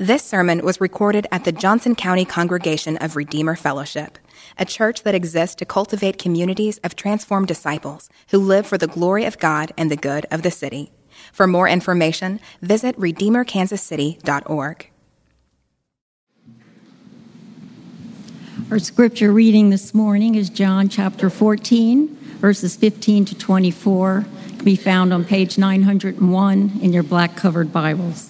This sermon was recorded at the Johnson County Congregation of Redeemer Fellowship, a church that exists to cultivate communities of transformed disciples who live for the glory of God and the good of the city. For more information, visit redeemerkansascity.org. Our scripture reading this morning is John chapter 14, verses 15 to 24. It can be found on page 901 in your black covered Bibles.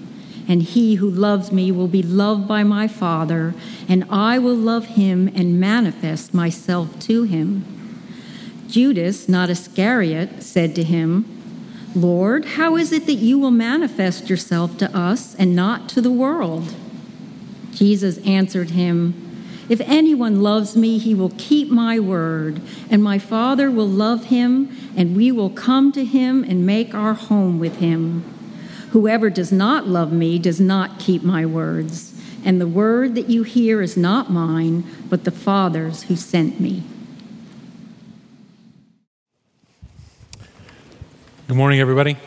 and he who loves me will be loved by my Father, and I will love him and manifest myself to him. Judas, not Iscariot, said to him, Lord, how is it that you will manifest yourself to us and not to the world? Jesus answered him, If anyone loves me, he will keep my word, and my Father will love him, and we will come to him and make our home with him. Whoever does not love me does not keep my words, and the word that you hear is not mine, but the Father's who sent me. Good morning, everybody.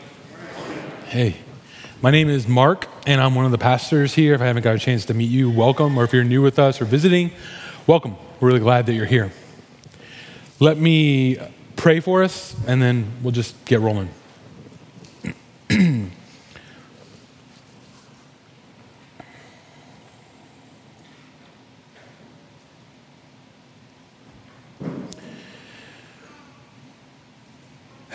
Hey, my name is Mark, and I'm one of the pastors here. If I haven't got a chance to meet you, welcome. Or if you're new with us or visiting, welcome. We're really glad that you're here. Let me pray for us, and then we'll just get rolling.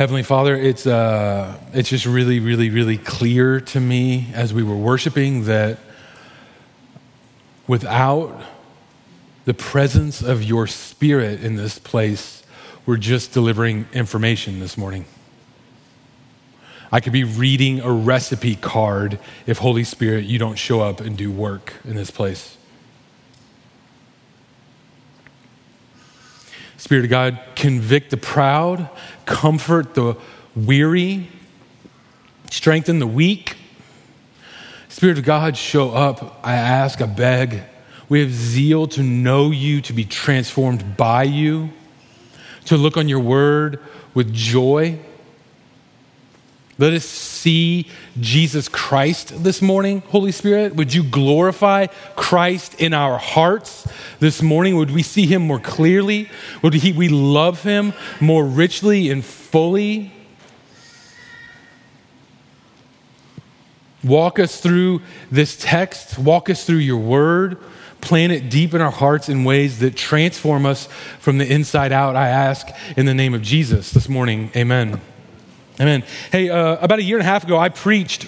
Heavenly Father, it's, uh, it's just really, really, really clear to me as we were worshiping that without the presence of your Spirit in this place, we're just delivering information this morning. I could be reading a recipe card if, Holy Spirit, you don't show up and do work in this place. Spirit of God, convict the proud, comfort the weary, strengthen the weak. Spirit of God, show up. I ask, I beg. We have zeal to know you, to be transformed by you, to look on your word with joy. Let us see Jesus Christ this morning, Holy Spirit. Would you glorify Christ in our hearts this morning? Would we see him more clearly? Would we love him more richly and fully? Walk us through this text, walk us through your word, plant it deep in our hearts in ways that transform us from the inside out. I ask in the name of Jesus this morning. Amen. Amen. Hey, uh, about a year and a half ago, I preached.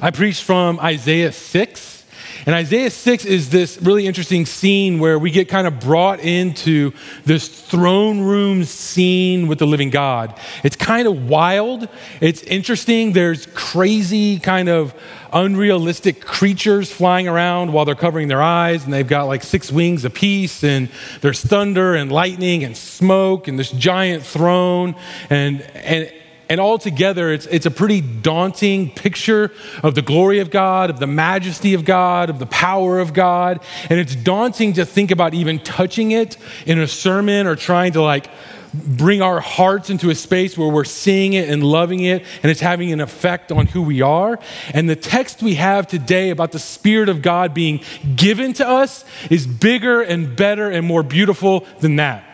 I preached from Isaiah 6. And Isaiah 6 is this really interesting scene where we get kind of brought into this throne room scene with the living God. It's kind of wild. It's interesting. There's crazy, kind of unrealistic creatures flying around while they're covering their eyes, and they've got like six wings apiece, and there's thunder and lightning and smoke, and this giant throne. And, and, and altogether, it's, it's a pretty daunting picture of the glory of God, of the majesty of God, of the power of God. And it's daunting to think about even touching it in a sermon or trying to like bring our hearts into a space where we're seeing it and loving it and it's having an effect on who we are. And the text we have today about the Spirit of God being given to us is bigger and better and more beautiful than that.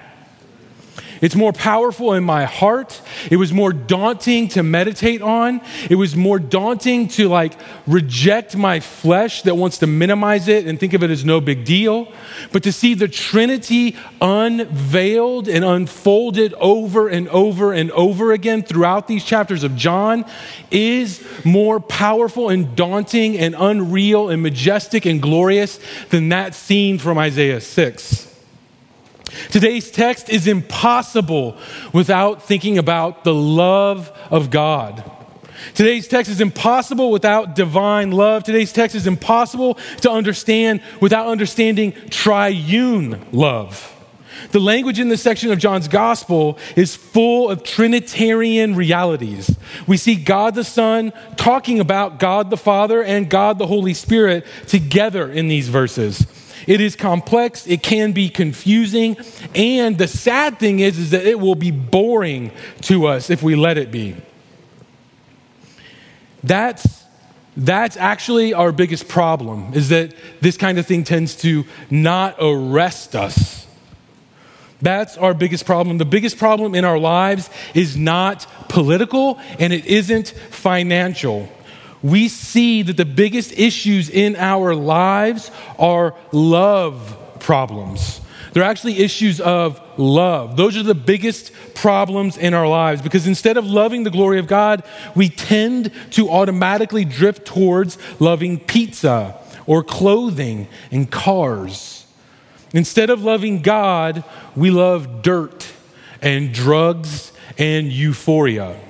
It's more powerful in my heart. It was more daunting to meditate on. It was more daunting to like reject my flesh that wants to minimize it and think of it as no big deal. But to see the Trinity unveiled and unfolded over and over and over again throughout these chapters of John is more powerful and daunting and unreal and majestic and glorious than that scene from Isaiah 6. Today's text is impossible without thinking about the love of God. Today's text is impossible without divine love. Today's text is impossible to understand without understanding triune love. The language in this section of John's gospel is full of Trinitarian realities. We see God the Son talking about God the Father and God the Holy Spirit together in these verses. It is complex, it can be confusing, and the sad thing is, is that it will be boring to us if we let it be. That's that's actually our biggest problem is that this kind of thing tends to not arrest us. That's our biggest problem. The biggest problem in our lives is not political and it isn't financial we see that the biggest issues in our lives are love problems. They're actually issues of love. Those are the biggest problems in our lives because instead of loving the glory of God, we tend to automatically drift towards loving pizza or clothing and cars. Instead of loving God, we love dirt and drugs and euphoria.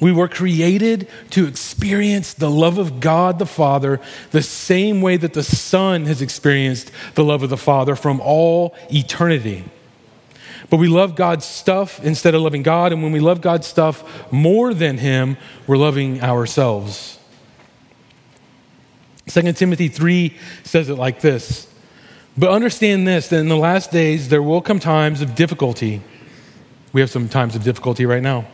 We were created to experience the love of God the Father the same way that the Son has experienced the love of the Father from all eternity. But we love God's stuff instead of loving God. And when we love God's stuff more than Him, we're loving ourselves. 2 Timothy 3 says it like this But understand this that in the last days there will come times of difficulty. We have some times of difficulty right now.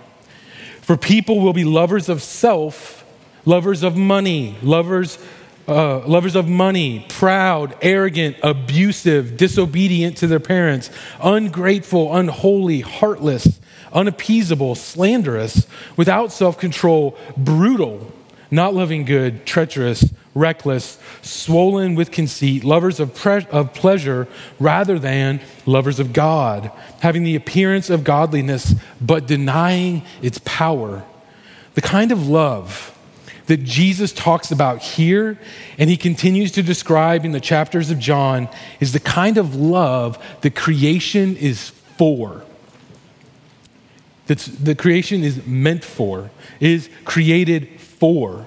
For people will be lovers of self, lovers of money, lovers, uh, lovers of money, proud, arrogant, abusive, disobedient to their parents, ungrateful, unholy, heartless, unappeasable, slanderous, without self control, brutal, not loving good, treacherous reckless, swollen with conceit, lovers of, pre- of pleasure rather than lovers of God, having the appearance of godliness but denying its power. The kind of love that Jesus talks about here and he continues to describe in the chapters of John is the kind of love that creation is for. That the creation is meant for, is created for.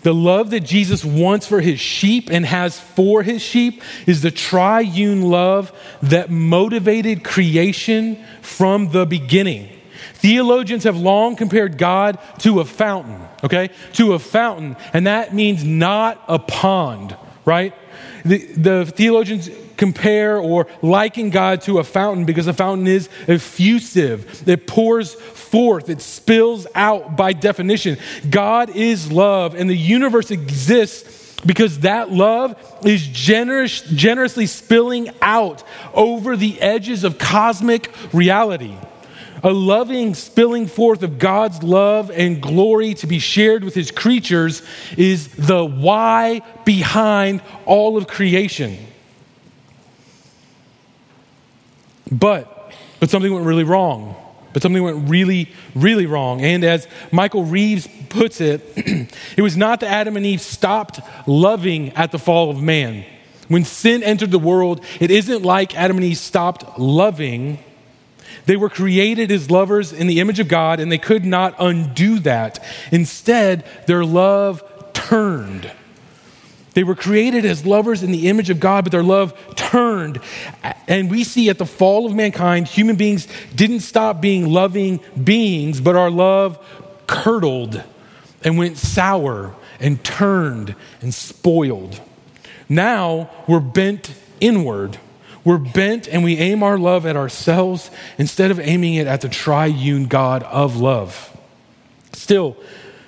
The love that Jesus wants for his sheep and has for his sheep is the triune love that motivated creation from the beginning. Theologians have long compared God to a fountain, okay? To a fountain, and that means not a pond, right? The, the theologians compare or liken God to a fountain because a fountain is effusive. It pours forth, it spills out by definition. God is love, and the universe exists because that love is generous, generously spilling out over the edges of cosmic reality. A loving spilling forth of God's love and glory to be shared with his creatures is the why behind all of creation. But, but something went really wrong. But something went really, really wrong. And as Michael Reeves puts it, it was not that Adam and Eve stopped loving at the fall of man. When sin entered the world, it isn't like Adam and Eve stopped loving. They were created as lovers in the image of God, and they could not undo that. Instead, their love turned. They were created as lovers in the image of God, but their love turned. And we see at the fall of mankind, human beings didn't stop being loving beings, but our love curdled and went sour and turned and spoiled. Now we're bent inward. We're bent and we aim our love at ourselves instead of aiming it at the triune God of love. Still,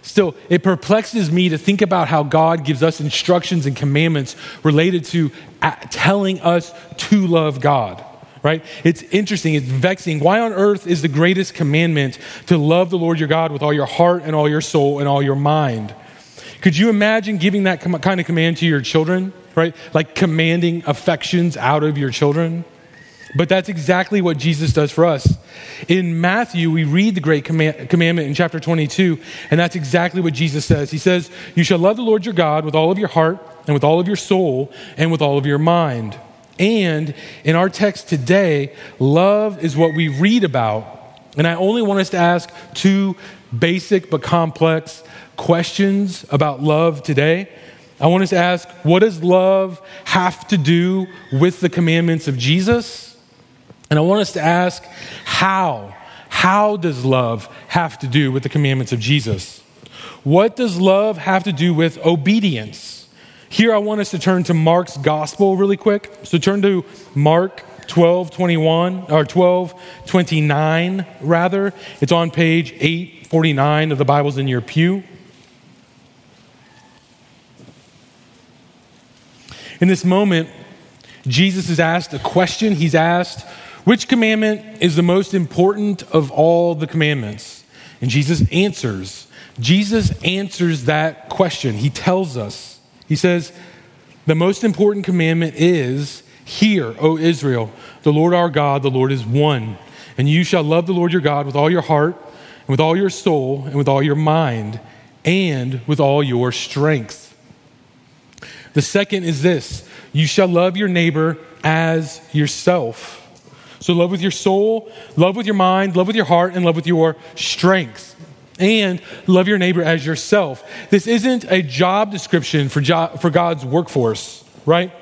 Still, it perplexes me to think about how God gives us instructions and commandments related to uh, telling us to love God. right? It's interesting, it's vexing. Why on earth is the greatest commandment to love the Lord your God with all your heart and all your soul and all your mind? Could you imagine giving that kind of command to your children, right? Like commanding affections out of your children? But that's exactly what Jesus does for us. In Matthew, we read the great command, commandment in chapter 22, and that's exactly what Jesus says. He says, You shall love the Lord your God with all of your heart, and with all of your soul, and with all of your mind. And in our text today, love is what we read about. And I only want us to ask two basic but complex questions about love today. I want us to ask what does love have to do with the commandments of Jesus? And I want us to ask how? How does love have to do with the commandments of Jesus? What does love have to do with obedience? Here, I want us to turn to Mark's gospel really quick. So turn to Mark 12 21, or 12 29, rather. It's on page 849 of the Bibles in your pew. In this moment, Jesus is asked a question. He's asked, Which commandment is the most important of all the commandments? And Jesus answers. Jesus answers that question. He tells us. He says, The most important commandment is Hear, O Israel, the Lord our God, the Lord is one. And you shall love the Lord your God with all your heart, and with all your soul, and with all your mind, and with all your strength. The second is this you shall love your neighbor as yourself. So, love with your soul, love with your mind, love with your heart, and love with your strength and love your neighbor as yourself. This isn't a job description for, for God's workforce, right?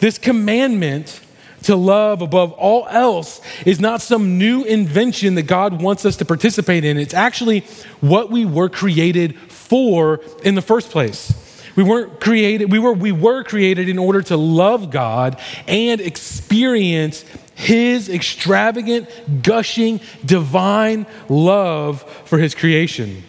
This commandment to love above all else is not some new invention that God wants us to participate in. It's actually what we were created for in the first place. We weren't created, we were, we were created in order to love God and experience his extravagant, gushing, divine love for his creation.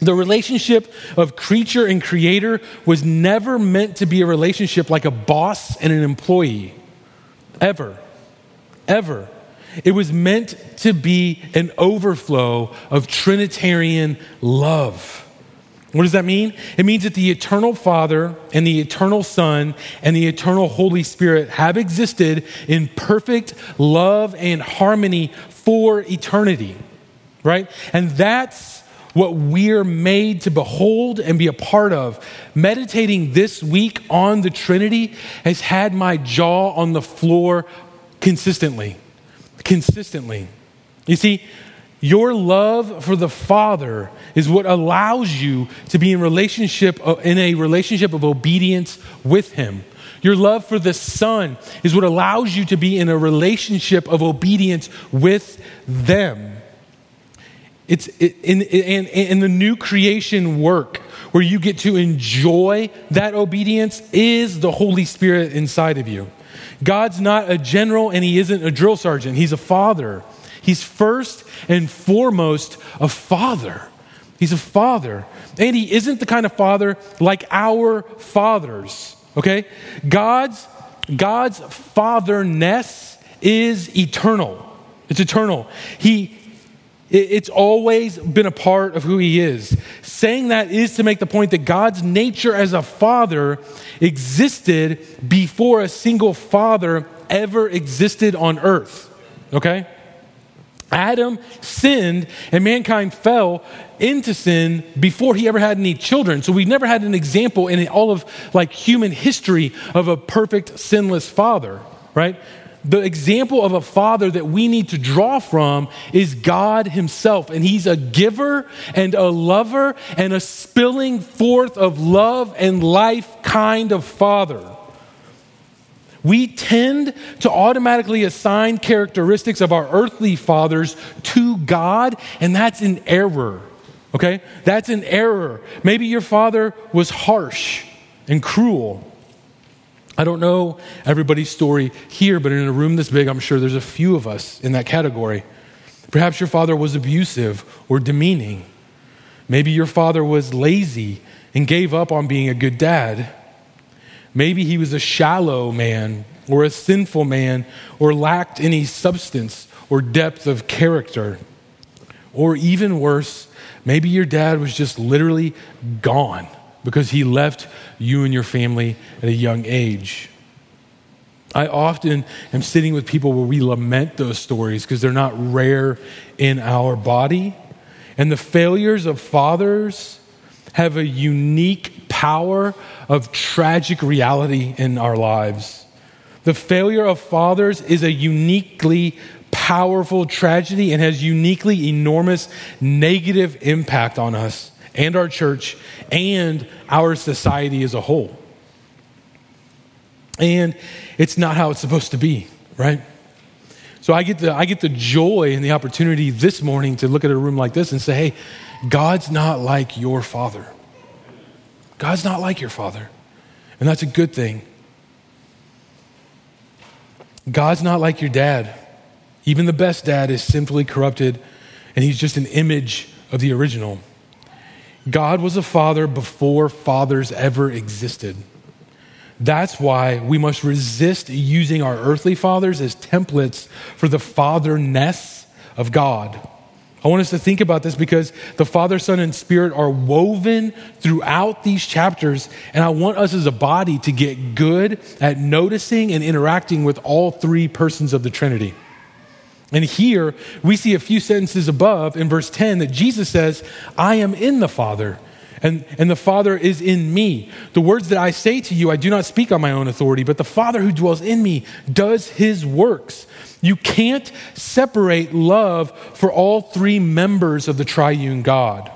The relationship of creature and creator was never meant to be a relationship like a boss and an employee. Ever. Ever. It was meant to be an overflow of Trinitarian love. What does that mean? It means that the eternal Father and the eternal Son and the eternal Holy Spirit have existed in perfect love and harmony for eternity, right? And that's what we're made to behold and be a part of. Meditating this week on the Trinity has had my jaw on the floor consistently. Consistently. You see, your love for the Father is what allows you to be in relationship uh, in a relationship of obedience with him. Your love for the Son is what allows you to be in a relationship of obedience with them. It's in, in, in the new creation work where you get to enjoy that obedience is the Holy Spirit inside of you. God's not a general and he isn't a drill sergeant, he's a father. He's first and foremost a father. He's a father. And he isn't the kind of father like our fathers, okay? God's, God's fatherness is eternal. It's eternal. He, it's always been a part of who he is. Saying that is to make the point that God's nature as a father existed before a single father ever existed on earth. Okay? Adam sinned and mankind fell into sin before he ever had any children. So we've never had an example in all of like human history of a perfect sinless father, right? The example of a father that we need to draw from is God himself and he's a giver and a lover and a spilling forth of love and life kind of father we tend to automatically assign characteristics of our earthly fathers to God, and that's an error. Okay? That's an error. Maybe your father was harsh and cruel. I don't know everybody's story here, but in a room this big, I'm sure there's a few of us in that category. Perhaps your father was abusive or demeaning. Maybe your father was lazy and gave up on being a good dad. Maybe he was a shallow man or a sinful man or lacked any substance or depth of character. Or even worse, maybe your dad was just literally gone because he left you and your family at a young age. I often am sitting with people where we lament those stories because they're not rare in our body. And the failures of fathers have a unique power of tragic reality in our lives. The failure of fathers is a uniquely powerful tragedy and has uniquely enormous negative impact on us and our church and our society as a whole. And it's not how it's supposed to be, right? So I get the, I get the joy and the opportunity this morning to look at a room like this and say, hey, God's not like your father. God's not like your father. And that's a good thing. God's not like your dad. Even the best dad is sinfully corrupted, and he's just an image of the original. God was a father before fathers ever existed. That's why we must resist using our earthly fathers as templates for the fatherness of God. I want us to think about this because the Father, Son, and Spirit are woven throughout these chapters, and I want us as a body to get good at noticing and interacting with all three persons of the Trinity. And here we see a few sentences above in verse 10 that Jesus says, I am in the Father, and, and the Father is in me. The words that I say to you, I do not speak on my own authority, but the Father who dwells in me does his works. You can't separate love for all three members of the triune God.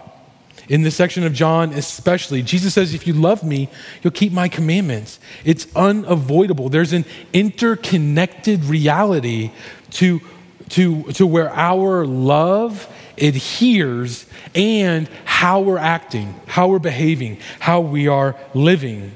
In this section of John, especially, Jesus says, If you love me, you'll keep my commandments. It's unavoidable. There's an interconnected reality to, to, to where our love adheres and how we're acting, how we're behaving, how we are living.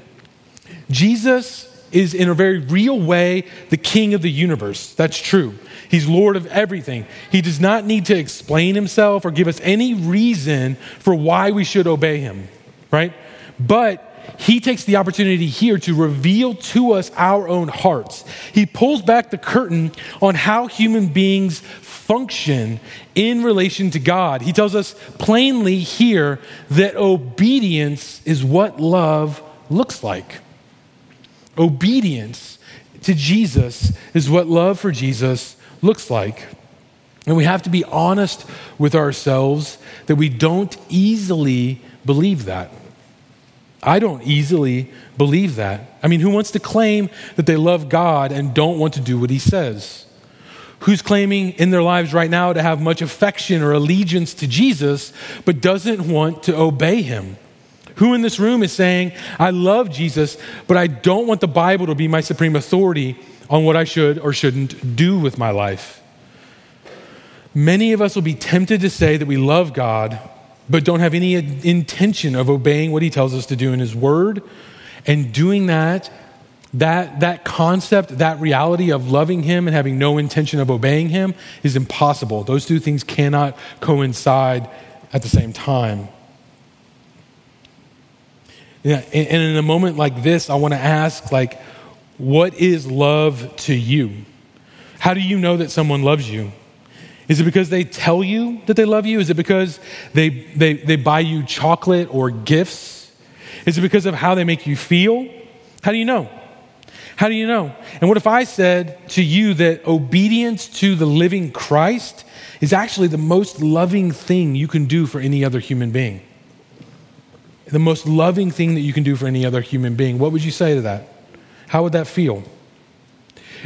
Jesus is, in a very real way, the king of the universe. That's true. He's Lord of everything. He does not need to explain himself or give us any reason for why we should obey him, right? But he takes the opportunity here to reveal to us our own hearts. He pulls back the curtain on how human beings function in relation to God. He tells us plainly here that obedience is what love looks like. Obedience to Jesus is what love for Jesus looks like. And we have to be honest with ourselves that we don't easily believe that. I don't easily believe that. I mean, who wants to claim that they love God and don't want to do what He says? Who's claiming in their lives right now to have much affection or allegiance to Jesus, but doesn't want to obey Him? Who in this room is saying, I love Jesus, but I don't want the Bible to be my supreme authority on what I should or shouldn't do with my life? Many of us will be tempted to say that we love God, but don't have any intention of obeying what He tells us to do in His Word. And doing that, that, that concept, that reality of loving Him and having no intention of obeying Him is impossible. Those two things cannot coincide at the same time. Yeah, and in a moment like this, I want to ask, like, what is love to you? How do you know that someone loves you? Is it because they tell you that they love you? Is it because they, they, they buy you chocolate or gifts? Is it because of how they make you feel? How do you know? How do you know? And what if I said to you that obedience to the living Christ is actually the most loving thing you can do for any other human being? The most loving thing that you can do for any other human being. What would you say to that? How would that feel?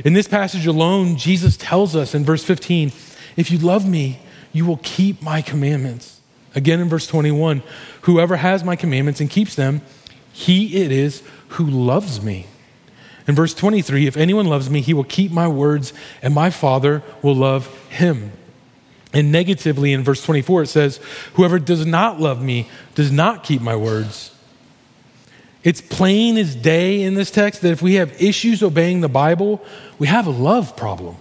In this passage alone, Jesus tells us in verse 15, if you love me, you will keep my commandments. Again in verse 21, whoever has my commandments and keeps them, he it is who loves me. In verse 23, if anyone loves me, he will keep my words, and my Father will love him. And negatively in verse 24, it says, Whoever does not love me does not keep my words. It's plain as day in this text that if we have issues obeying the Bible, we have a love problem.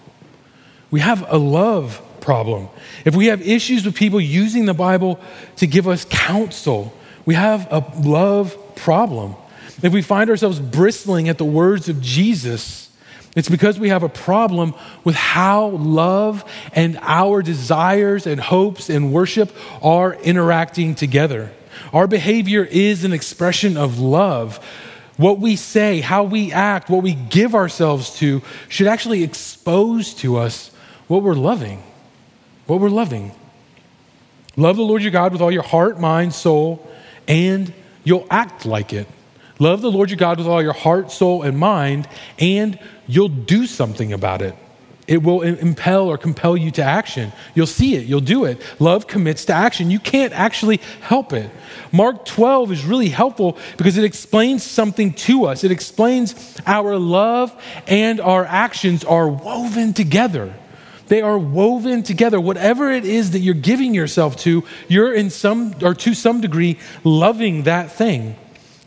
We have a love problem. If we have issues with people using the Bible to give us counsel, we have a love problem. If we find ourselves bristling at the words of Jesus It's because we have a problem with how love and our desires and hopes and worship are interacting together. Our behavior is an expression of love. What we say, how we act, what we give ourselves to should actually expose to us what we're loving. What we're loving. Love the Lord your God with all your heart, mind, soul, and you'll act like it. Love the Lord your God with all your heart, soul, and mind, and you'll do something about it. It will impel or compel you to action. You'll see it, you'll do it. Love commits to action. You can't actually help it. Mark 12 is really helpful because it explains something to us. It explains our love and our actions are woven together. They are woven together. Whatever it is that you're giving yourself to, you're in some or to some degree loving that thing.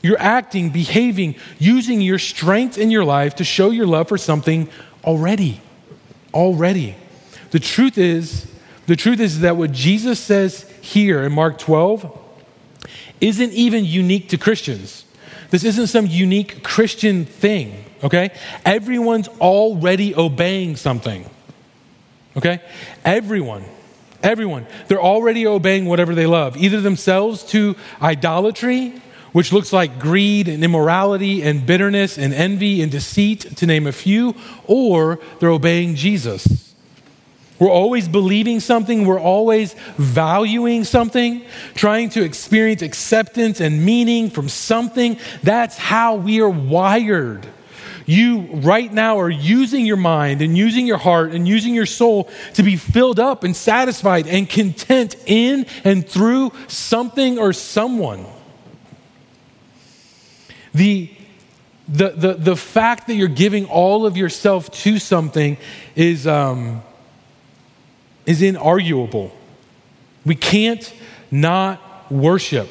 You're acting, behaving, using your strength in your life to show your love for something already. Already. The truth is, the truth is that what Jesus says here in Mark 12 isn't even unique to Christians. This isn't some unique Christian thing, okay? Everyone's already obeying something. Okay? Everyone. Everyone. They're already obeying whatever they love, either themselves to idolatry which looks like greed and immorality and bitterness and envy and deceit, to name a few, or they're obeying Jesus. We're always believing something, we're always valuing something, trying to experience acceptance and meaning from something. That's how we are wired. You right now are using your mind and using your heart and using your soul to be filled up and satisfied and content in and through something or someone. The, the, the, the fact that you're giving all of yourself to something is, um, is inarguable. We can't not worship.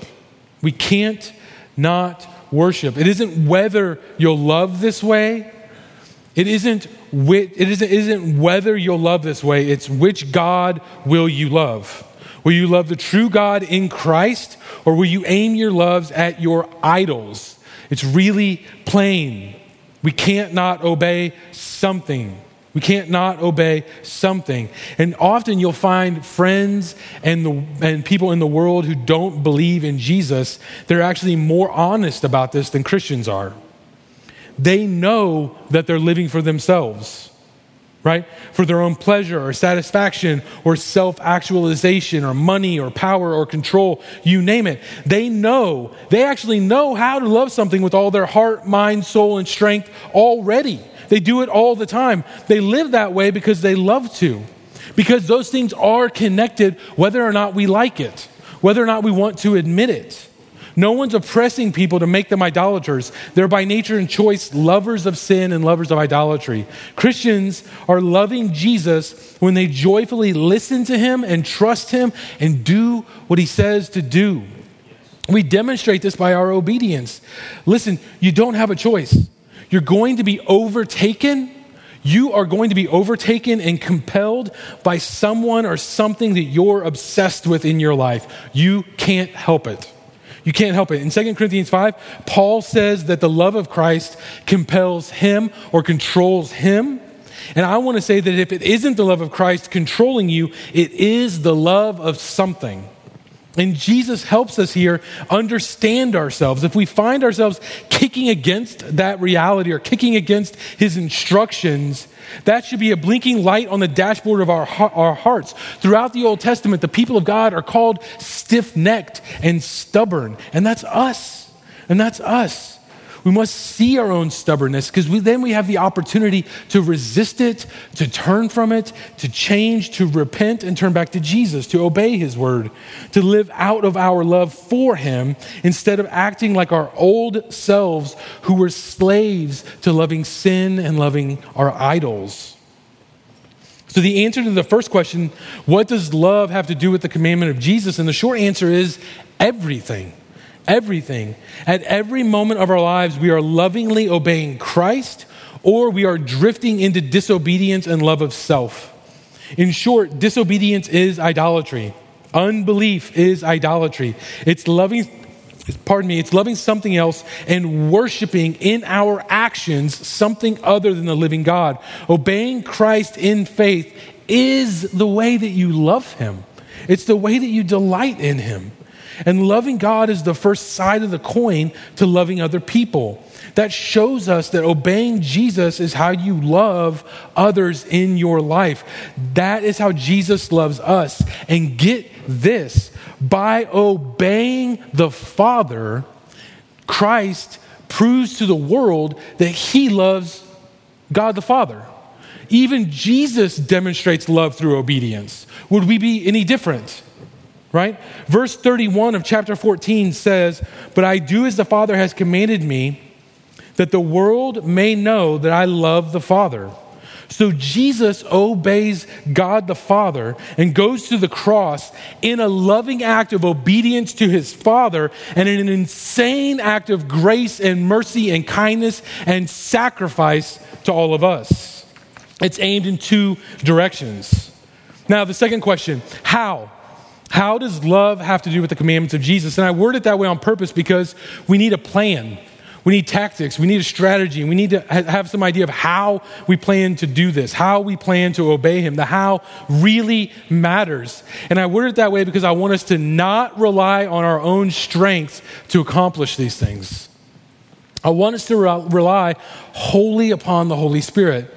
We can't not worship. It isn't whether you'll love this way. It isn't, it isn't, it isn't whether you'll love this way. It's which God will you love. Will you love the true God in Christ, or will you aim your loves at your idols? It's really plain. We can't not obey something. We can't not obey something. And often you'll find friends and, the, and people in the world who don't believe in Jesus, they're actually more honest about this than Christians are. They know that they're living for themselves right? For their own pleasure or satisfaction or self actualization or money or power or control, you name it. They know, they actually know how to love something with all their heart, mind, soul, and strength already. They do it all the time. They live that way because they love to, because those things are connected whether or not we like it, whether or not we want to admit it. No one's oppressing people to make them idolaters. They're by nature and choice lovers of sin and lovers of idolatry. Christians are loving Jesus when they joyfully listen to him and trust him and do what he says to do. We demonstrate this by our obedience. Listen, you don't have a choice. You're going to be overtaken you are going to be overtaken and compelled by someone or something that you're obsessed with in your life. You can't help it. You can't help it. In 2 Corinthians 5, Paul says that the love of Christ compels him or controls him. And I want to say that if it isn't the love of Christ controlling you, it is the love of something. And Jesus helps us here understand ourselves. If we find ourselves kicking against that reality or kicking against his instructions, that should be a blinking light on the dashboard of our, our hearts. Throughout the Old Testament, the people of God are called stiff necked and stubborn. And that's us. And that's us. We must see our own stubbornness because then we have the opportunity to resist it, to turn from it, to change, to repent and turn back to Jesus, to obey his word, to live out of our love for him instead of acting like our old selves who were slaves to loving sin and loving our idols. So, the answer to the first question, what does love have to do with the commandment of Jesus? And the short answer is everything everything. At every moment of our lives, we are lovingly obeying Christ or we are drifting into disobedience and love of self. In short, disobedience is idolatry. Unbelief is idolatry. It's loving pardon me, it's loving something else and worshiping in our actions something other than the living God. Obeying Christ in faith is the way that you love him. It's the way that you delight in him. And loving God is the first side of the coin to loving other people. That shows us that obeying Jesus is how you love others in your life. That is how Jesus loves us. And get this by obeying the Father, Christ proves to the world that he loves God the Father. Even Jesus demonstrates love through obedience. Would we be any different? Right? Verse 31 of chapter 14 says, But I do as the Father has commanded me, that the world may know that I love the Father. So Jesus obeys God the Father and goes to the cross in a loving act of obedience to his Father and in an insane act of grace and mercy and kindness and sacrifice to all of us. It's aimed in two directions. Now, the second question how? How does love have to do with the commandments of Jesus? And I word it that way on purpose because we need a plan. We need tactics. We need a strategy. We need to have some idea of how we plan to do this, how we plan to obey Him. The how really matters. And I word it that way because I want us to not rely on our own strength to accomplish these things. I want us to rely wholly upon the Holy Spirit.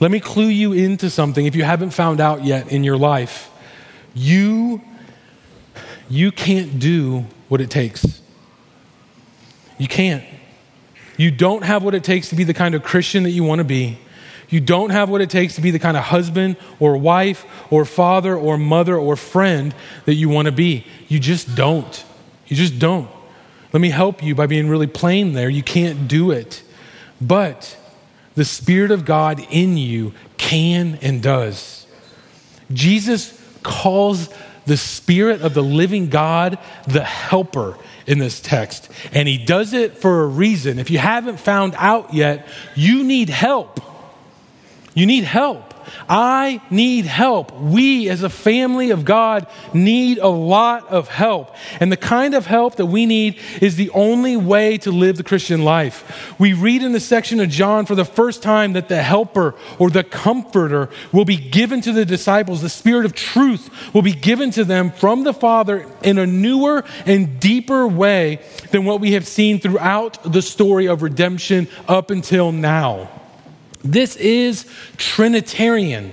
Let me clue you into something if you haven't found out yet in your life. You, you can't do what it takes. You can't. You don't have what it takes to be the kind of Christian that you want to be. You don't have what it takes to be the kind of husband or wife or father or mother or friend that you want to be. You just don't. You just don't. Let me help you by being really plain there. You can't do it. But the Spirit of God in you can and does. Jesus calls the Spirit of the living God the helper in this text. And he does it for a reason. If you haven't found out yet, you need help. You need help. I need help. We, as a family of God, need a lot of help. And the kind of help that we need is the only way to live the Christian life. We read in the section of John for the first time that the helper or the comforter will be given to the disciples. The spirit of truth will be given to them from the Father in a newer and deeper way than what we have seen throughout the story of redemption up until now. This is Trinitarian.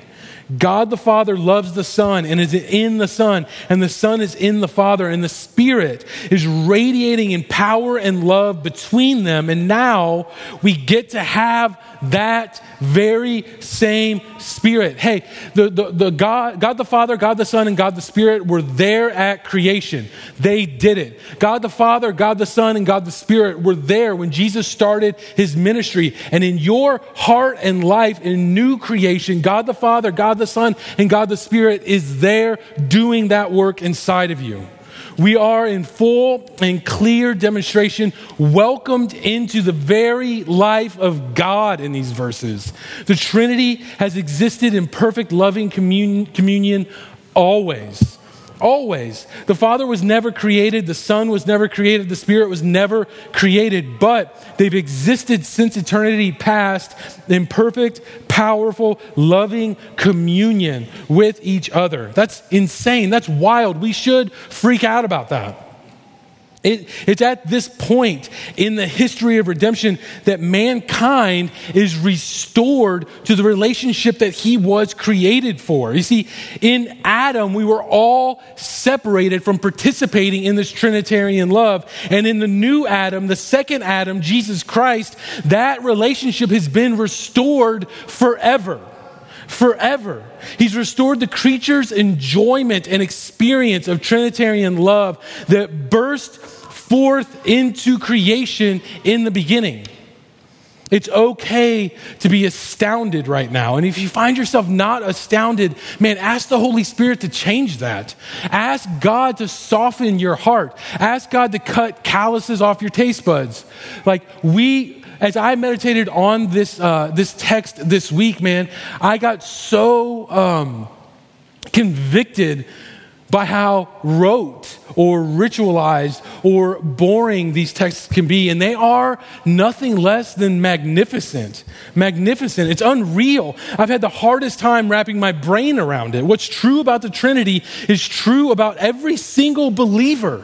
God the Father loves the Son and is in the Son, and the Son is in the Father, and the Spirit is radiating in power and love between them. And now we get to have that very same Spirit. Hey, the, the, the God, God the Father, God the Son, and God the Spirit were there at creation. They did it. God the Father, God the Son, and God the Spirit were there when Jesus started his ministry. And in your heart and life, in new creation, God the Father, God the Son, and God the Spirit is there doing that work inside of you. We are in full and clear demonstration, welcomed into the very life of God in these verses. The Trinity has existed in perfect loving communion, communion always. Always. The Father was never created, the Son was never created, the Spirit was never created, but they've existed since eternity past in perfect, powerful, loving communion with each other. That's insane. That's wild. We should freak out about that. It, it's at this point in the history of redemption that mankind is restored to the relationship that he was created for. You see, in Adam, we were all separated from participating in this Trinitarian love. And in the new Adam, the second Adam, Jesus Christ, that relationship has been restored forever forever. He's restored the creature's enjoyment and experience of Trinitarian love that burst forth into creation in the beginning. It's okay to be astounded right now. And if you find yourself not astounded, man, ask the Holy Spirit to change that. Ask God to soften your heart. Ask God to cut calluses off your taste buds. Like we as I meditated on this, uh, this text this week, man, I got so um, convicted by how rote or ritualized or boring these texts can be. And they are nothing less than magnificent. Magnificent. It's unreal. I've had the hardest time wrapping my brain around it. What's true about the Trinity is true about every single believer.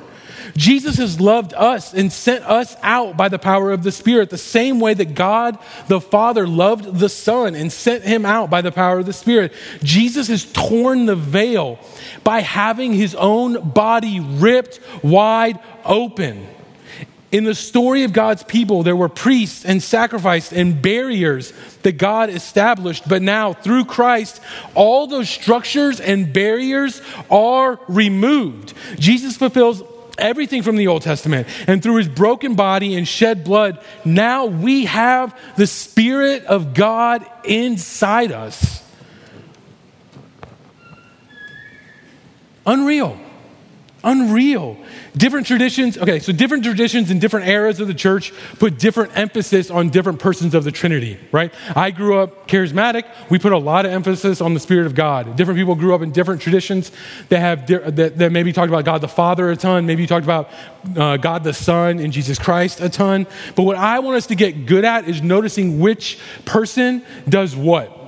Jesus has loved us and sent us out by the power of the Spirit, the same way that God the Father loved the Son and sent him out by the power of the Spirit. Jesus has torn the veil by having his own body ripped wide open. In the story of God's people, there were priests and sacrifice and barriers that God established. But now, through Christ, all those structures and barriers are removed. Jesus fulfills everything from the Old Testament. And through his broken body and shed blood, now we have the Spirit of God inside us. Unreal. Unreal. Different traditions, okay, so different traditions in different eras of the church put different emphasis on different persons of the Trinity, right? I grew up charismatic. We put a lot of emphasis on the Spirit of God. Different people grew up in different traditions that have that, that maybe talked about God the Father a ton, maybe you talked about uh, God the Son and Jesus Christ a ton. But what I want us to get good at is noticing which person does what.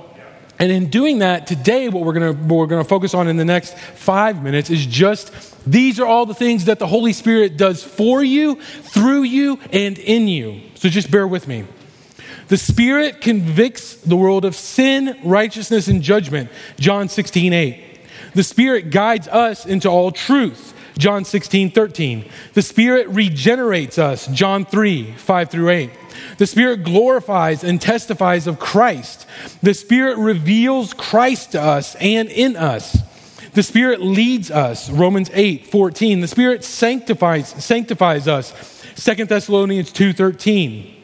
And in doing that, today, what we're going to we're to focus on in the next five minutes is just these are all the things that the Holy Spirit does for you, through you, and in you. So just bear with me. The Spirit convicts the world of sin, righteousness, and judgment. John 16, 8. The Spirit guides us into all truth. John 16, 13. The Spirit regenerates us. John 3, 5 through 8. The Spirit glorifies and testifies of Christ. The Spirit reveals Christ to us and in us. The Spirit leads us, Romans 8, 14. The Spirit sanctifies, sanctifies us, 2 Thessalonians 2, 13.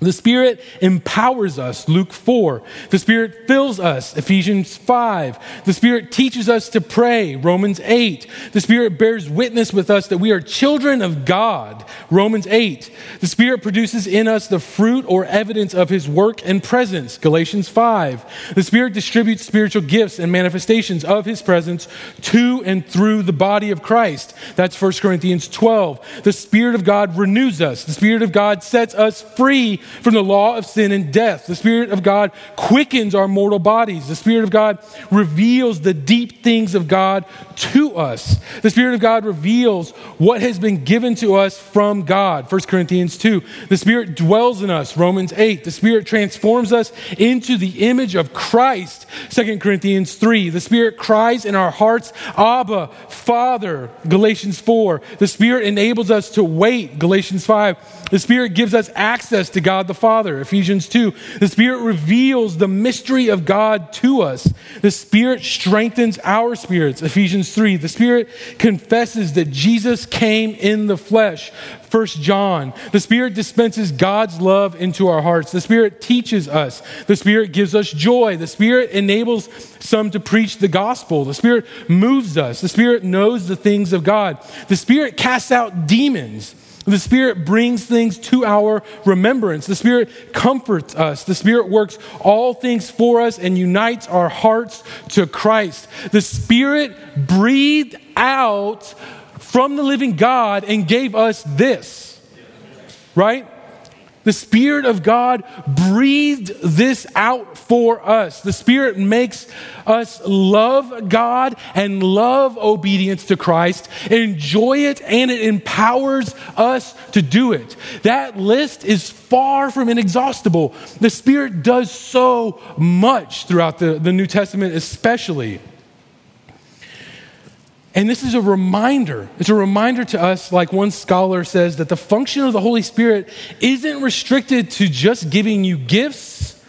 The Spirit empowers us, Luke 4. The Spirit fills us, Ephesians 5. The Spirit teaches us to pray, Romans 8. The Spirit bears witness with us that we are children of God, Romans 8. The Spirit produces in us the fruit or evidence of His work and presence, Galatians 5. The Spirit distributes spiritual gifts and manifestations of His presence to and through the body of Christ. That's 1 Corinthians 12. The Spirit of God renews us. The Spirit of God sets us free from the law of sin and death. The Spirit of God quickens our mortal bodies. The Spirit of God reveals the deep things of God to us. The Spirit of God reveals what has been given to us from God. 1 Corinthians 2. The Spirit dwells in us. Romans 8. The Spirit transforms us into the image of Christ. 2 Corinthians 3. The Spirit cries in our hearts, Abba, Father. Galatians 4. The Spirit enables us to wait. Galatians 5. The Spirit gives us access to God God the Father. Ephesians 2. The Spirit reveals the mystery of God to us. The Spirit strengthens our spirits. Ephesians 3. The Spirit confesses that Jesus came in the flesh. 1 John. The Spirit dispenses God's love into our hearts. The Spirit teaches us. The Spirit gives us joy. The Spirit enables some to preach the gospel. The Spirit moves us. The Spirit knows the things of God. The Spirit casts out demons. The Spirit brings things to our remembrance. The Spirit comforts us. The Spirit works all things for us and unites our hearts to Christ. The Spirit breathed out from the living God and gave us this, right? The Spirit of God breathed this out for us. The Spirit makes us love God and love obedience to Christ, enjoy it, and it empowers us to do it. That list is far from inexhaustible. The Spirit does so much throughout the, the New Testament, especially. And this is a reminder. It's a reminder to us, like one scholar says, that the function of the Holy Spirit isn't restricted to just giving you gifts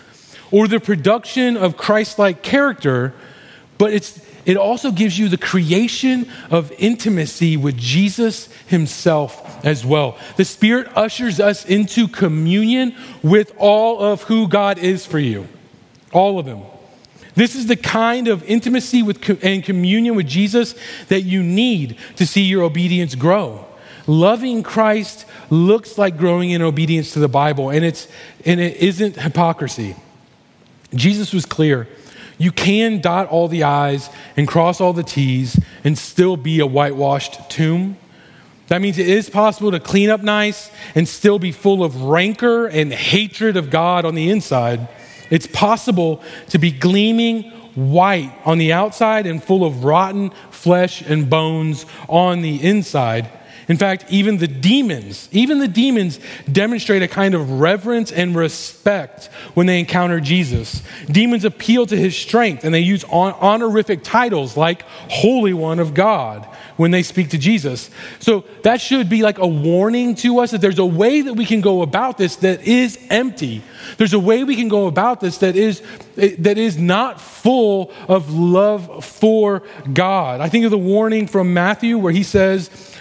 or the production of Christ like character, but it's, it also gives you the creation of intimacy with Jesus himself as well. The Spirit ushers us into communion with all of who God is for you, all of Him. This is the kind of intimacy with, and communion with Jesus that you need to see your obedience grow. Loving Christ looks like growing in obedience to the Bible, and, it's, and it isn't hypocrisy. Jesus was clear. You can dot all the I's and cross all the T's and still be a whitewashed tomb. That means it is possible to clean up nice and still be full of rancor and hatred of God on the inside. It's possible to be gleaming white on the outside and full of rotten flesh and bones on the inside. In fact, even the demons, even the demons demonstrate a kind of reverence and respect when they encounter Jesus. Demons appeal to his strength and they use honorific titles like Holy One of God when they speak to Jesus. So that should be like a warning to us that there's a way that we can go about this that is empty. There's a way we can go about this that is that is not full of love for God. I think of the warning from Matthew where he says,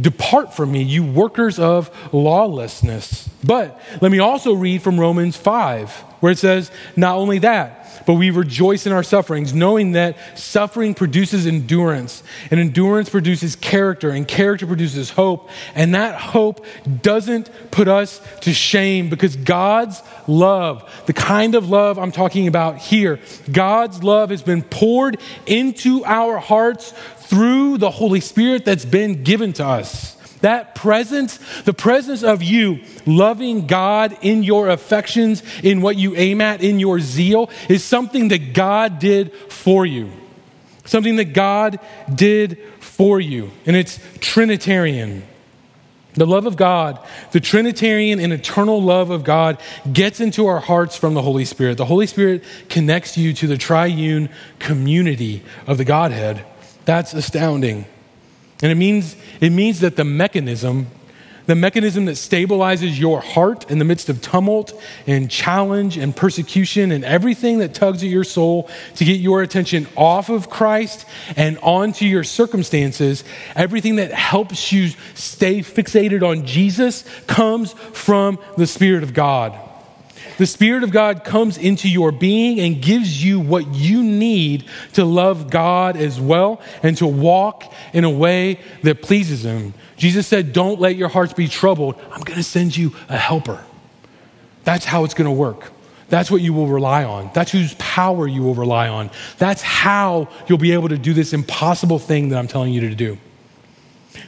Depart from me, you workers of lawlessness. But let me also read from Romans 5, where it says, Not only that, but we rejoice in our sufferings, knowing that suffering produces endurance, and endurance produces character, and character produces hope. And that hope doesn't put us to shame because God's love, the kind of love I'm talking about here, God's love has been poured into our hearts through the Holy Spirit that's been given to us. That presence, the presence of you loving God in your affections, in what you aim at, in your zeal, is something that God did for you. Something that God did for you. And it's Trinitarian. The love of God, the Trinitarian and eternal love of God, gets into our hearts from the Holy Spirit. The Holy Spirit connects you to the triune community of the Godhead. That's astounding. And it means, it means that the mechanism, the mechanism that stabilizes your heart in the midst of tumult and challenge and persecution and everything that tugs at your soul to get your attention off of Christ and onto your circumstances, everything that helps you stay fixated on Jesus comes from the Spirit of God. The Spirit of God comes into your being and gives you what you need to love God as well and to walk in a way that pleases Him. Jesus said, Don't let your hearts be troubled. I'm going to send you a helper. That's how it's going to work. That's what you will rely on. That's whose power you will rely on. That's how you'll be able to do this impossible thing that I'm telling you to do.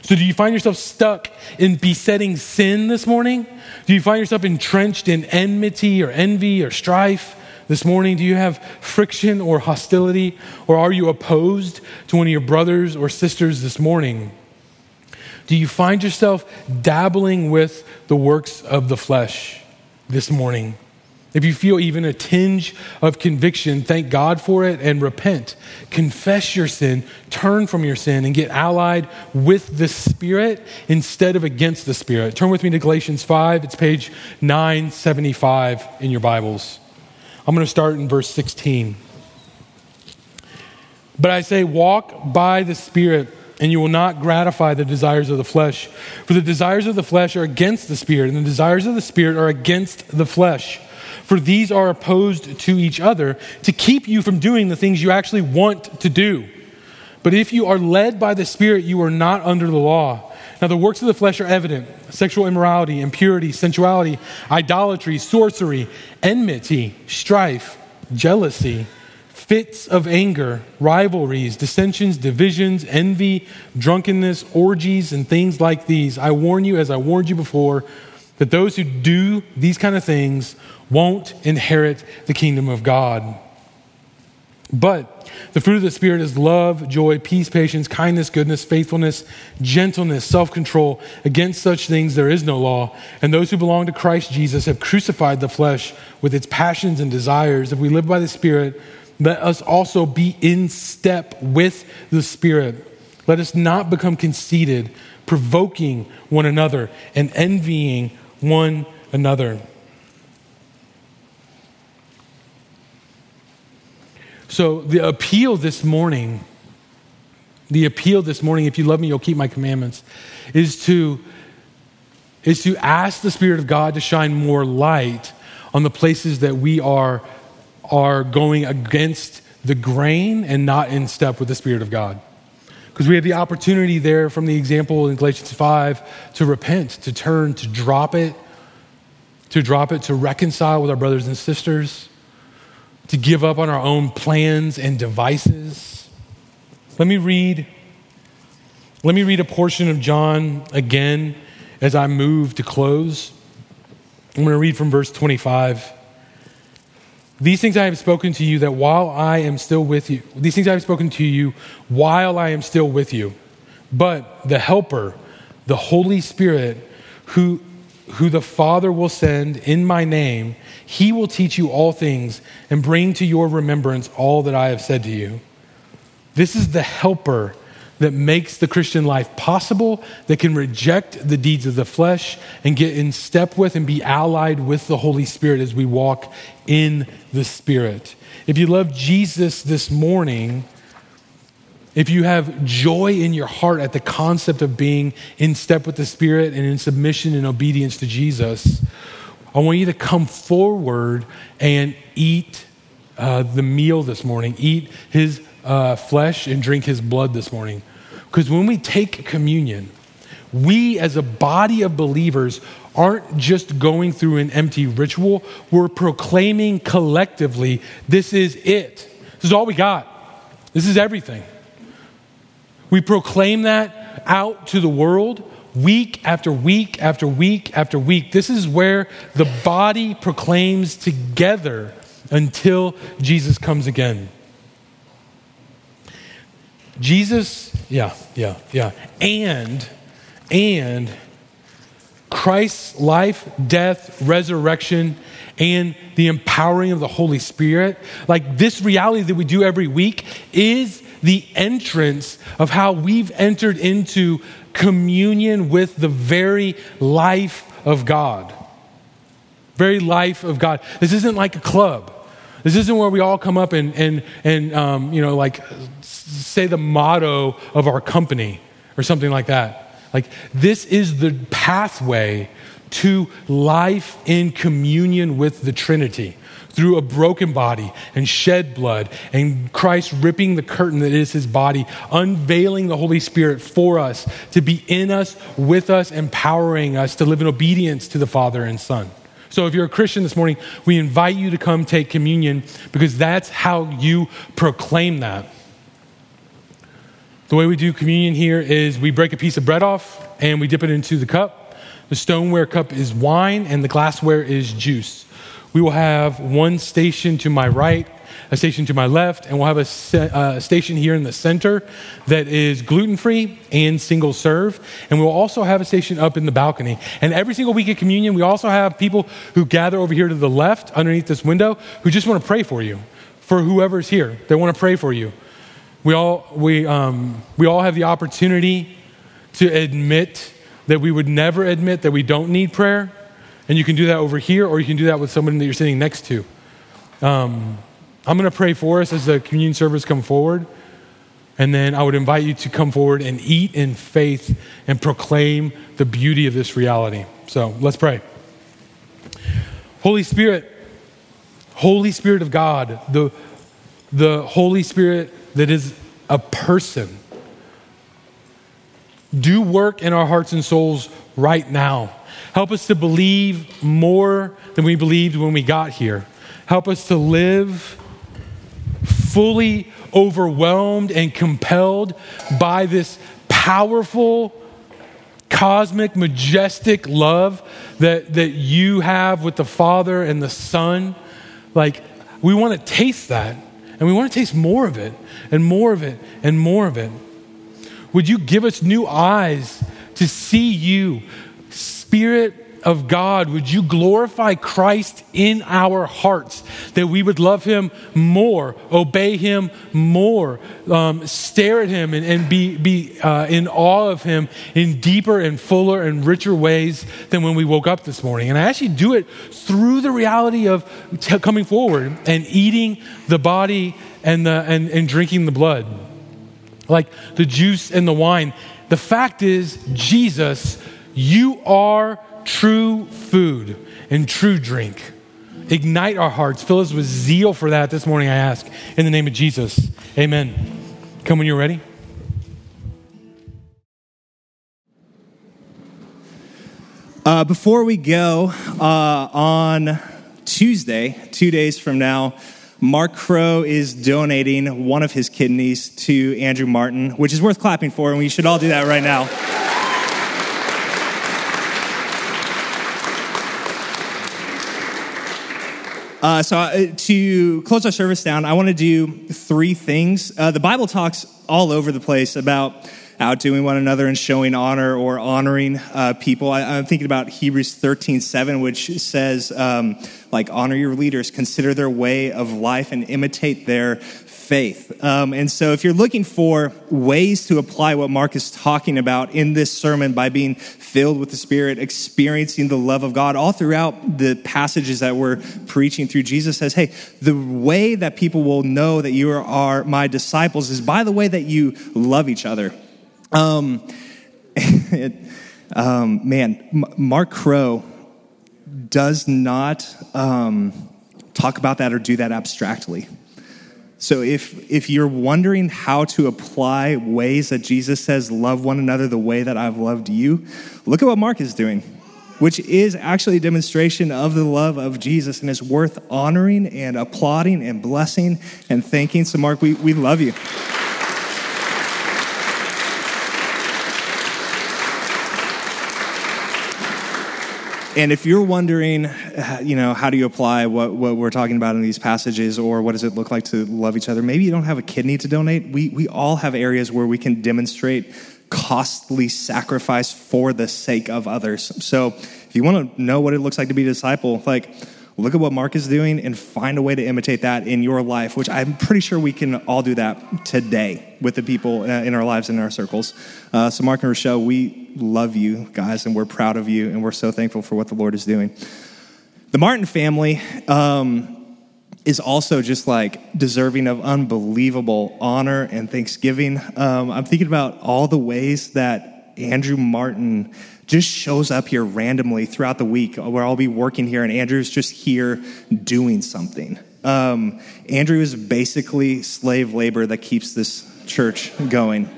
So, do you find yourself stuck in besetting sin this morning? Do you find yourself entrenched in enmity or envy or strife this morning? Do you have friction or hostility? Or are you opposed to one of your brothers or sisters this morning? Do you find yourself dabbling with the works of the flesh this morning? If you feel even a tinge of conviction, thank God for it and repent. Confess your sin, turn from your sin, and get allied with the Spirit instead of against the Spirit. Turn with me to Galatians 5. It's page 975 in your Bibles. I'm going to start in verse 16. But I say, walk by the Spirit, and you will not gratify the desires of the flesh. For the desires of the flesh are against the Spirit, and the desires of the Spirit are against the flesh for these are opposed to each other to keep you from doing the things you actually want to do. But if you are led by the Spirit, you are not under the law. Now, the works of the flesh are evident sexual immorality, impurity, sensuality, idolatry, sorcery, enmity, strife, jealousy, fits of anger, rivalries, dissensions, divisions, envy, drunkenness, orgies, and things like these. I warn you, as I warned you before, that those who do these kind of things won't inherit the kingdom of God. But the fruit of the Spirit is love, joy, peace, patience, kindness, goodness, faithfulness, gentleness, self control. Against such things there is no law. And those who belong to Christ Jesus have crucified the flesh with its passions and desires. If we live by the Spirit, let us also be in step with the Spirit. Let us not become conceited, provoking one another, and envying one another. So, the appeal this morning, the appeal this morning, if you love me, you'll keep my commandments, is to, is to ask the Spirit of God to shine more light on the places that we are are going against the grain and not in step with the Spirit of God. Because we have the opportunity there from the example in Galatians 5 to repent, to turn, to drop it, to drop it, to reconcile with our brothers and sisters, to give up on our own plans and devices. Let me read let me read a portion of John again as I move to close. I'm going to read from verse 25. These things I have spoken to you that while I am still with you, these things I have spoken to you while I am still with you. But the Helper, the Holy Spirit, who, who the Father will send in my name, he will teach you all things and bring to your remembrance all that I have said to you. This is the Helper that makes the Christian life possible, that can reject the deeds of the flesh and get in step with and be allied with the Holy Spirit as we walk in the Spirit. If you love Jesus this morning, if you have joy in your heart at the concept of being in step with the Spirit and in submission and obedience to Jesus, I want you to come forward and eat uh, the meal this morning, eat his uh, flesh and drink his blood this morning. Because when we take communion, we as a body of believers aren't just going through an empty ritual, we're proclaiming collectively this is it. This is all we got. This is everything. We proclaim that out to the world week after week after week after week. This is where the body proclaims together until Jesus comes again. Jesus, yeah, yeah, yeah. And, and Christ's life, death, resurrection, and the empowering of the Holy Spirit, like this reality that we do every week, is the entrance of how we've entered into communion with the very life of God. Very life of God. This isn't like a club. This isn't where we all come up and, and, and um, you know, like say the motto of our company or something like that. Like, this is the pathway to life in communion with the Trinity through a broken body and shed blood, and Christ ripping the curtain that is his body, unveiling the Holy Spirit for us to be in us, with us, empowering us to live in obedience to the Father and Son. So, if you're a Christian this morning, we invite you to come take communion because that's how you proclaim that. The way we do communion here is we break a piece of bread off and we dip it into the cup. The stoneware cup is wine and the glassware is juice. We will have one station to my right, a station to my left, and we'll have a uh, station here in the center that is gluten free and single serve. And we'll also have a station up in the balcony. And every single week at communion, we also have people who gather over here to the left underneath this window who just want to pray for you, for whoever's here. They want to pray for you. We all, we, um, we all have the opportunity to admit that we would never admit that we don't need prayer. And you can do that over here, or you can do that with someone that you're sitting next to. Um, I'm going to pray for us as the communion servers come forward. And then I would invite you to come forward and eat in faith and proclaim the beauty of this reality. So let's pray. Holy Spirit, Holy Spirit of God, the, the Holy Spirit that is a person. Do work in our hearts and souls right now. Help us to believe more than we believed when we got here. Help us to live fully overwhelmed and compelled by this powerful, cosmic, majestic love that, that you have with the Father and the Son. Like, we want to taste that. And we want to taste more of it and more of it and more of it. Would you give us new eyes to see you, Spirit of God, would you glorify Christ in our hearts that we would love him more, obey him more, um, stare at him and, and be, be uh, in awe of him in deeper and fuller and richer ways than when we woke up this morning. And I actually do it through the reality of t- coming forward and eating the body and, the, and, and drinking the blood. Like the juice and the wine. The fact is, Jesus, you are true food and true drink. Ignite our hearts. Fill us with zeal for that this morning, I ask. In the name of Jesus. Amen. Come when you're ready. Uh, before we go, uh, on Tuesday, two days from now, Mark Crow is donating one of his kidneys to Andrew Martin, which is worth clapping for, and we should all do that right now. Uh, so, uh, to close our service down, I want to do three things. Uh, the Bible talks all over the place about outdoing one another and showing honor or honoring uh, people. I, am thinking about Hebrews 13 7, which says, um, like, honor your leaders, consider their way of life, and imitate their faith. Um, and so, if you're looking for ways to apply what Mark is talking about in this sermon by being filled with the Spirit, experiencing the love of God all throughout the passages that we're preaching through, Jesus says, Hey, the way that people will know that you are my disciples is by the way that you love each other. Um, it, um, man, Mark Crow does not um, talk about that or do that abstractly. So if if you're wondering how to apply ways that Jesus says love one another the way that I've loved you, look at what Mark is doing, which is actually a demonstration of the love of Jesus and is worth honoring and applauding and blessing and thanking. So Mark, we, we love you. And if you're wondering, uh, you know, how do you apply what, what we're talking about in these passages or what does it look like to love each other, maybe you don't have a kidney to donate. We, we all have areas where we can demonstrate costly sacrifice for the sake of others. So if you want to know what it looks like to be a disciple, like, look at what Mark is doing and find a way to imitate that in your life, which I'm pretty sure we can all do that today with the people uh, in our lives and in our circles. Uh, so, Mark and Rochelle, we love you guys and we're proud of you and we're so thankful for what the Lord is doing. The Martin family um, is also just like deserving of unbelievable honor and thanksgiving. Um, I'm thinking about all the ways that Andrew Martin just shows up here randomly throughout the week where I'll be working here and Andrew's just here doing something. Um, Andrew is basically slave labor that keeps this church going.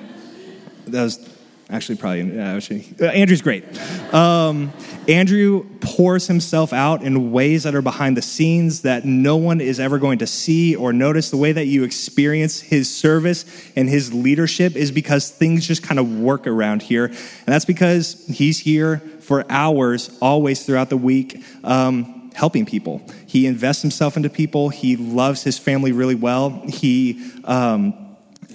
That was actually probably, actually, uh, Andrew's great. Um, Andrew pours himself out in ways that are behind the scenes that no one is ever going to see or notice. The way that you experience his service and his leadership is because things just kind of work around here. And that's because he's here for hours, always throughout the week. Um, helping people. He invests himself into people. He loves his family really well. He um,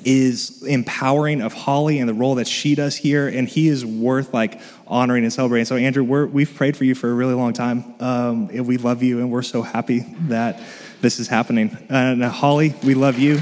is empowering of Holly and the role that she does here, and he is worth like honoring and celebrating. So, Andrew, we have prayed for you for a really long time, um, and we love you, and we're so happy that this is happening. And uh, Holly, we love you.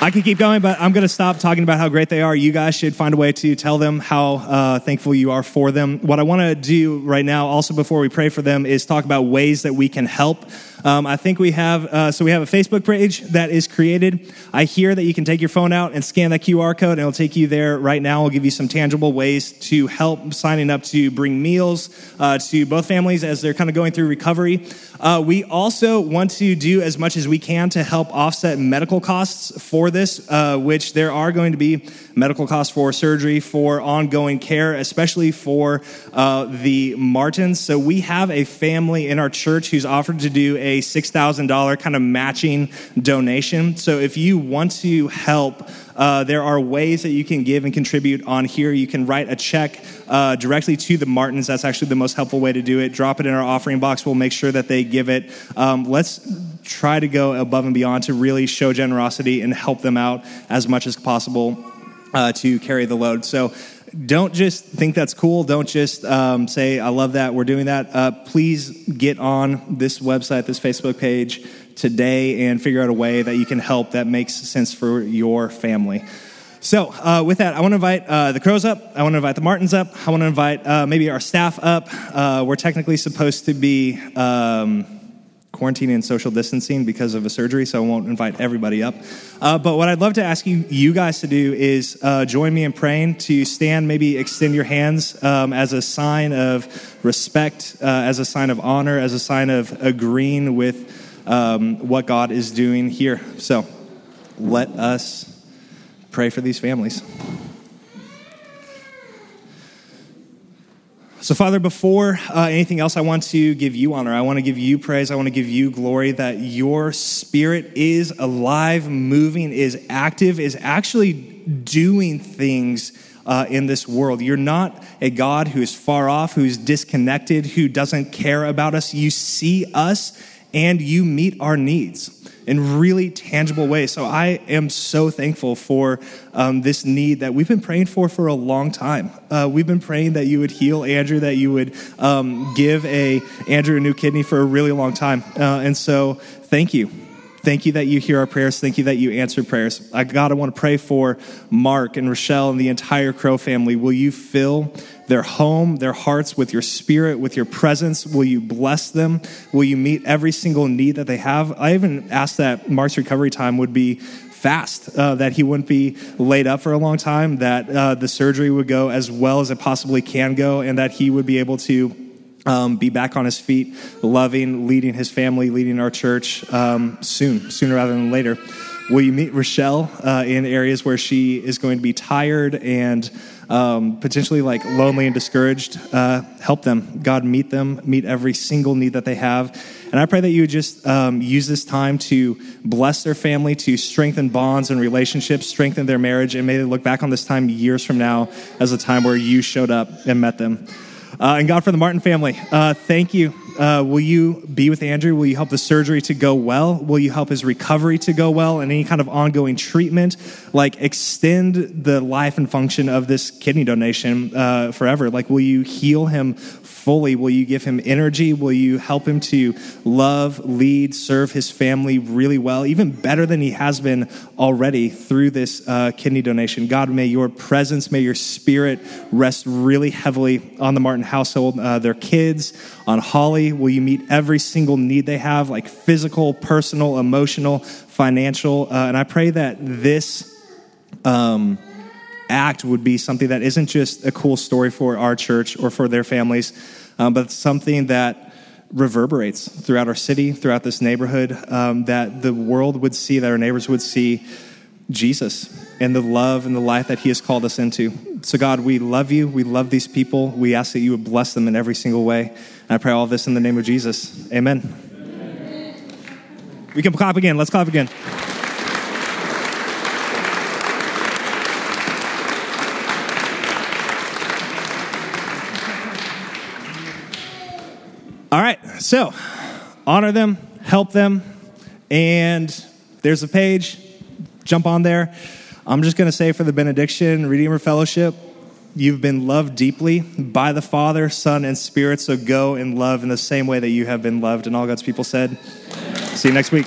I could keep going, but I'm going to stop talking about how great they are. You guys should find a way to tell them how uh, thankful you are for them. What I want to do right now, also before we pray for them, is talk about ways that we can help um, I think we have, uh, so we have a Facebook page that is created. I hear that you can take your phone out and scan that QR code, and it'll take you there right now. We'll give you some tangible ways to help signing up to bring meals uh, to both families as they're kind of going through recovery. Uh, we also want to do as much as we can to help offset medical costs for this, uh, which there are going to be medical costs for surgery, for ongoing care, especially for uh, the Martins. So we have a family in our church who's offered to do a $6,000 kind of matching donation. So if you want to help, uh, there are ways that you can give and contribute on here. You can write a check uh, directly to the Martins. That's actually the most helpful way to do it. Drop it in our offering box. We'll make sure that they give it. Um, let's try to go above and beyond to really show generosity and help them out as much as possible uh, to carry the load. So don't just think that's cool. Don't just um, say, I love that, we're doing that. Uh, please get on this website, this Facebook page today, and figure out a way that you can help that makes sense for your family. So, uh, with that, I want to invite uh, the Crows up. I want to invite the Martins up. I want to invite uh, maybe our staff up. Uh, we're technically supposed to be. Um, quarantining and social distancing because of a surgery, so I won't invite everybody up. Uh, but what I'd love to ask you, you guys to do is uh, join me in praying to stand, maybe extend your hands um, as a sign of respect, uh, as a sign of honor, as a sign of agreeing with um, what God is doing here. So let us pray for these families. So, Father, before uh, anything else, I want to give you honor. I want to give you praise. I want to give you glory that your spirit is alive, moving, is active, is actually doing things uh, in this world. You're not a God who is far off, who's disconnected, who doesn't care about us. You see us and you meet our needs in really tangible ways. So I am so thankful for um, this need that we've been praying for for a long time. Uh, we've been praying that you would heal Andrew, that you would um, give a Andrew a new kidney for a really long time. Uh, and so thank you. Thank you that you hear our prayers. Thank you that you answer prayers. I, God, I want to pray for Mark and Rochelle and the entire Crow family. Will you fill their home, their hearts with your spirit, with your presence? Will you bless them? Will you meet every single need that they have? I even asked that Mark's recovery time would be fast, uh, that he wouldn't be laid up for a long time, that uh, the surgery would go as well as it possibly can go, and that he would be able to um, be back on his feet, loving, leading his family, leading our church um, soon, sooner rather than later. Will you meet Rochelle uh, in areas where she is going to be tired and um, potentially like lonely and discouraged? Uh, help them. God, meet them, meet every single need that they have. And I pray that you would just um, use this time to bless their family, to strengthen bonds and relationships, strengthen their marriage, and may they look back on this time years from now as a time where you showed up and met them. Uh, and God, for the Martin family, uh, thank you. Uh, will you be with Andrew? Will you help the surgery to go well? Will you help his recovery to go well and any kind of ongoing treatment? Like, extend the life and function of this kidney donation uh, forever. Like, will you heal him fully? Will you give him energy? Will you help him to love, lead, serve his family really well, even better than he has been already through this uh, kidney donation? God, may your presence, may your spirit rest really heavily on the Martin household, uh, their kids, on Holly. Will you meet every single need they have, like physical, personal, emotional, financial? Uh, and I pray that this. Um, act would be something that isn't just a cool story for our church or for their families, um, but something that reverberates throughout our city, throughout this neighborhood, um, that the world would see, that our neighbors would see Jesus and the love and the life that He has called us into. So, God, we love you. We love these people. We ask that you would bless them in every single way. And I pray all this in the name of Jesus. Amen. Amen. We can clap again. Let's clap again. All right, so honor them, help them, and there's a page. Jump on there. I'm just going to say for the benediction, Redeemer Fellowship, you've been loved deeply by the Father, Son, and Spirit, so go and love in the same way that you have been loved. And all God's people said, see you next week.